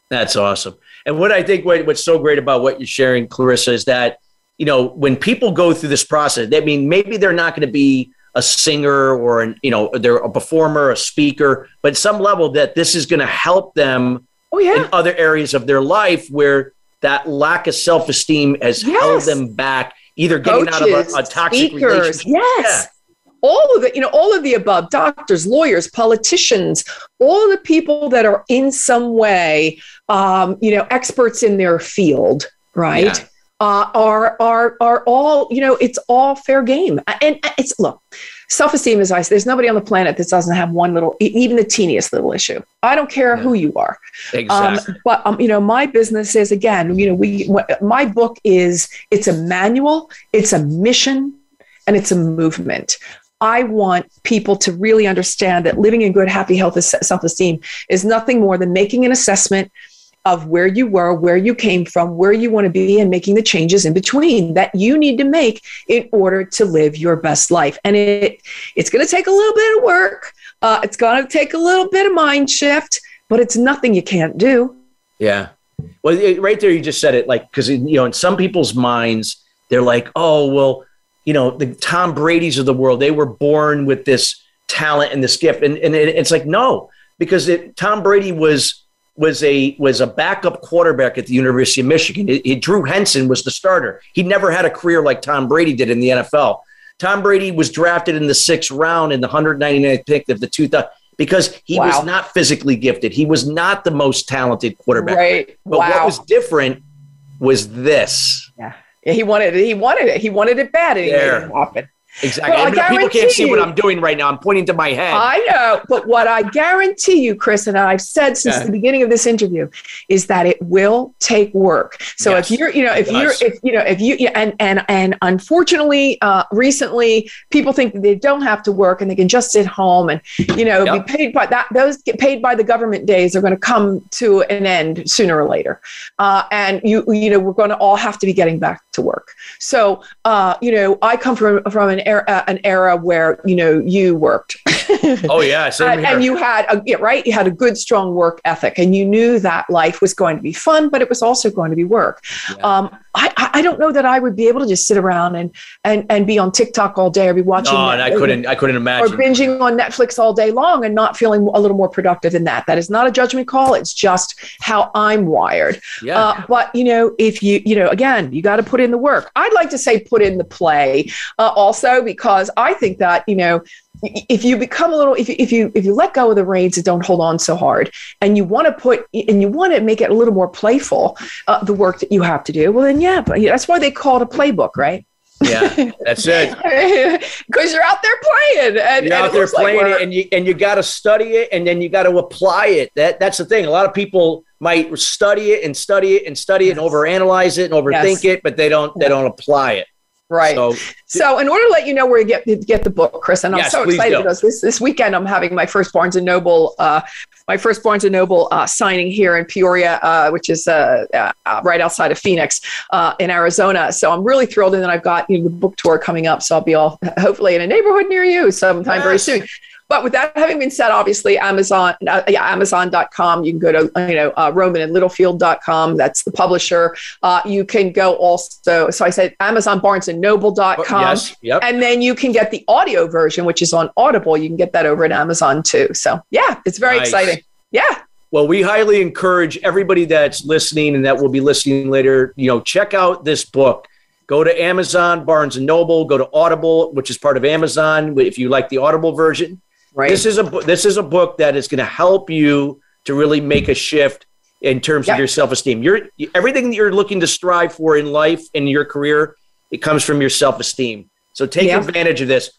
That's awesome. And what I think what, what's so great about what you're sharing, Clarissa, is that you know when people go through this process, I mean, maybe they're not going to be a singer or an you know they're a performer, a speaker, but some level that this is going to help them oh, yeah. in other areas of their life where that lack of self esteem has yes. held them back, either getting Coaches, out of a, a toxic speakers, relationship. Yes. Yeah all of the you know all of the above doctors lawyers politicians all the people that are in some way um, you know experts in their field right yeah. uh, are are are all you know it's all fair game and it's look self-esteem is ice there's nobody on the planet that doesn't have one little even the teeniest little issue i don't care yeah. who you are exactly. Um, but um, you know my business is again you know we my book is it's a manual it's a mission and it's a movement. I want people to really understand that living in good, happy, healthy self esteem is nothing more than making an assessment of where you were, where you came from, where you want to be, and making the changes in between that you need to make in order to live your best life. And it it's going to take a little bit of work. Uh, it's going to take a little bit of mind shift, but it's nothing you can't do. Yeah. Well, right there, you just said it. Like, because you know, in some people's minds, they're like, "Oh, well, you know, the Tom Brady's of the world, they were born with this talent and this gift. And, and it's like, no, because it, Tom Brady was was a was a backup quarterback at the University of Michigan. It, it, Drew Henson was the starter. He never had a career like Tom Brady did in the NFL. Tom Brady was drafted in the sixth round in the 199th pick of the 2000 because he wow. was not physically gifted. He was not the most talented quarterback. Right. But wow. what was different was this. Yeah. Yeah. He wanted it. He wanted it. He wanted it bad, and he there. made it happen. Exactly. Well, people can't see what I'm doing right now. I'm pointing to my head. I know, but what I guarantee you, Chris, and I've said since yeah. the beginning of this interview, is that it will take work. So yes, if you're, you know, if you're, if you know, if you, and and and unfortunately, uh, recently, people think that they don't have to work and they can just sit home and, you know, yep. be paid by that. Those get paid by the government days are going to come to an end sooner or later, uh, and you, you know, we're going to all have to be getting back to work. So, uh, you know, I come from from an era, an era where you know you worked. oh yeah, and, and, you had a yeah, right. You had a good, strong work ethic, and you knew that life was going to be fun, but it was also going to be work. Yeah. Um, I, I don't know that I would be able to just sit around and and and be on TikTok all day or be watching. No, and I couldn't. I couldn't imagine. Or binging on Netflix all day long and not feeling a little more productive than that. That is not a judgment call. It's just how I'm wired. Yeah. Uh, but you know, if you you know, again, you got to put in the work. I'd like to say put in the play uh, also because I think that you know if you become a little if you, if you if you let go of the reins and don't hold on so hard and you want to put and you want to make it a little more playful uh, the work that you have to do well then yeah but that's why they call it a playbook right? Yeah that's it. Because you're out there playing and you're and out there playing like it and you and you got to study it and then you got to apply it. That that's the thing. A lot of people might study it and study it and study yes. it and overanalyze it and overthink yes. it but they don't they don't apply it Right. So, so, in order to let you know where to get get the book, Chris, and I'm yes, so excited because this this weekend I'm having my first Barnes and Noble, uh, my first Barnes and Noble uh, signing here in Peoria, uh, which is uh, uh, right outside of Phoenix uh, in Arizona. So I'm really thrilled, and then I've got you know, the book tour coming up, so I'll be all hopefully in a neighborhood near you sometime yes. very soon. But with that having been said, obviously Amazon, uh, yeah, Amazon.com. You can go to you know uh, Rowman and Littlefield.com. That's the publisher. Uh, you can go also. So I said Amazon Barnes and Noble.com. Yes, yep. And then you can get the audio version, which is on Audible. You can get that over at Amazon too. So yeah, it's very nice. exciting. Yeah. Well, we highly encourage everybody that's listening and that will be listening later. You know, check out this book go to Amazon, Barnes and Noble, go to Audible, which is part of Amazon. If you like the Audible version, Right. This is a this is a book that is going to help you to really make a shift in terms yep. of your self-esteem. You're everything that you're looking to strive for in life in your career, it comes from your self-esteem. So take yep. advantage of this.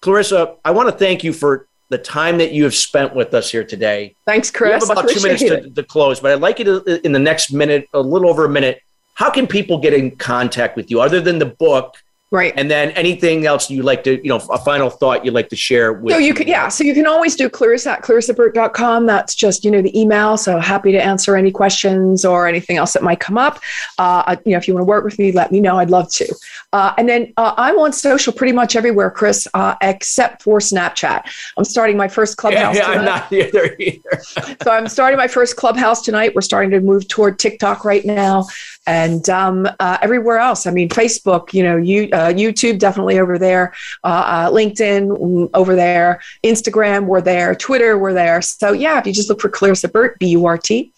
Clarissa, I want to thank you for the time that you have spent with us here today. Thanks, Chris. We have about two minutes to, to, close, but I'd like you to, in the next minute, a little over a minute, how can people get in contact with you other than the book? Right. And then anything else you like to, you know, a final thought you'd like to share with So you could, yeah. So you can always do clarissa at clarissaburt.com. That's just, you know, the email. So happy to answer any questions or anything else that might come up. Uh, you know, if you want to work with me, let me know. I'd love to. Uh, and then uh, I'm on social pretty much everywhere, Chris, uh, except for Snapchat. I'm starting my first clubhouse. Yeah, yeah I'm not either either. so I'm starting my first clubhouse tonight. We're starting to move toward TikTok right now and um, uh, everywhere else. I mean, Facebook, you know, you, uh, YouTube, definitely over there, uh, uh LinkedIn mm, over there, Instagram, we're there, Twitter, we're there. So yeah, if you just look for Clarissa Burt, B U R T,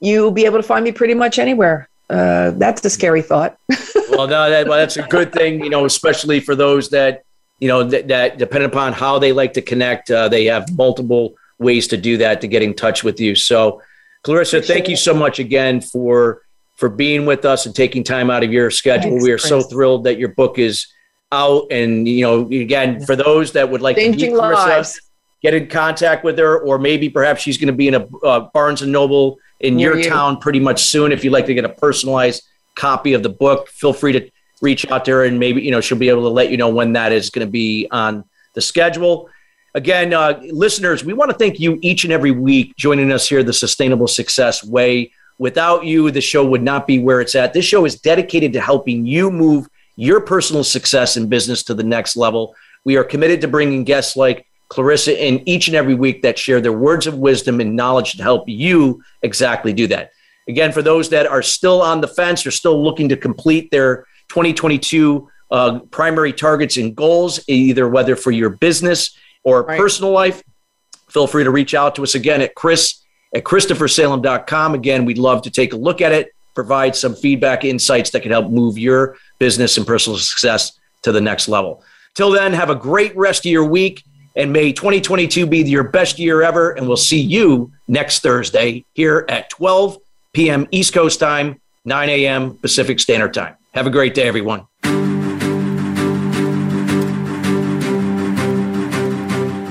you'll be able to find me pretty much anywhere. Uh, that's a scary thought. well, no, that, well, that's a good thing, you know, especially for those that, you know, that, that depending upon how they like to connect, uh, they have multiple ways to do that to get in touch with you. So, Clarissa, Appreciate thank you so much again for for being with us and taking time out of your schedule. Thanks, we are Chris. so thrilled that your book is out. And, you know, again, for those that would like Changing to meet get in contact with her, or maybe perhaps she's going to be in a uh, Barnes and Noble in Near your you. town pretty much soon. If you'd like to get a personalized copy of the book, feel free to reach out to her and maybe, you know, she'll be able to let you know when that is going to be on the schedule. Again, uh, listeners, we want to thank you each and every week joining us here, the Sustainable Success Way. Without you, the show would not be where it's at. This show is dedicated to helping you move your personal success in business to the next level. We are committed to bringing guests like Clarissa in each and every week that share their words of wisdom and knowledge to help you exactly do that. Again, for those that are still on the fence or still looking to complete their 2022 uh, primary targets and goals, either whether for your business or right. personal life, feel free to reach out to us again at Chris at ChristopherSalem.com. Again, we'd love to take a look at it, provide some feedback, insights that can help move your business and personal success to the next level. Till then, have a great rest of your week and may 2022 be your best year ever. And we'll see you next Thursday here at 12 p.m. East Coast time, 9 a.m. Pacific Standard Time. Have a great day, everyone.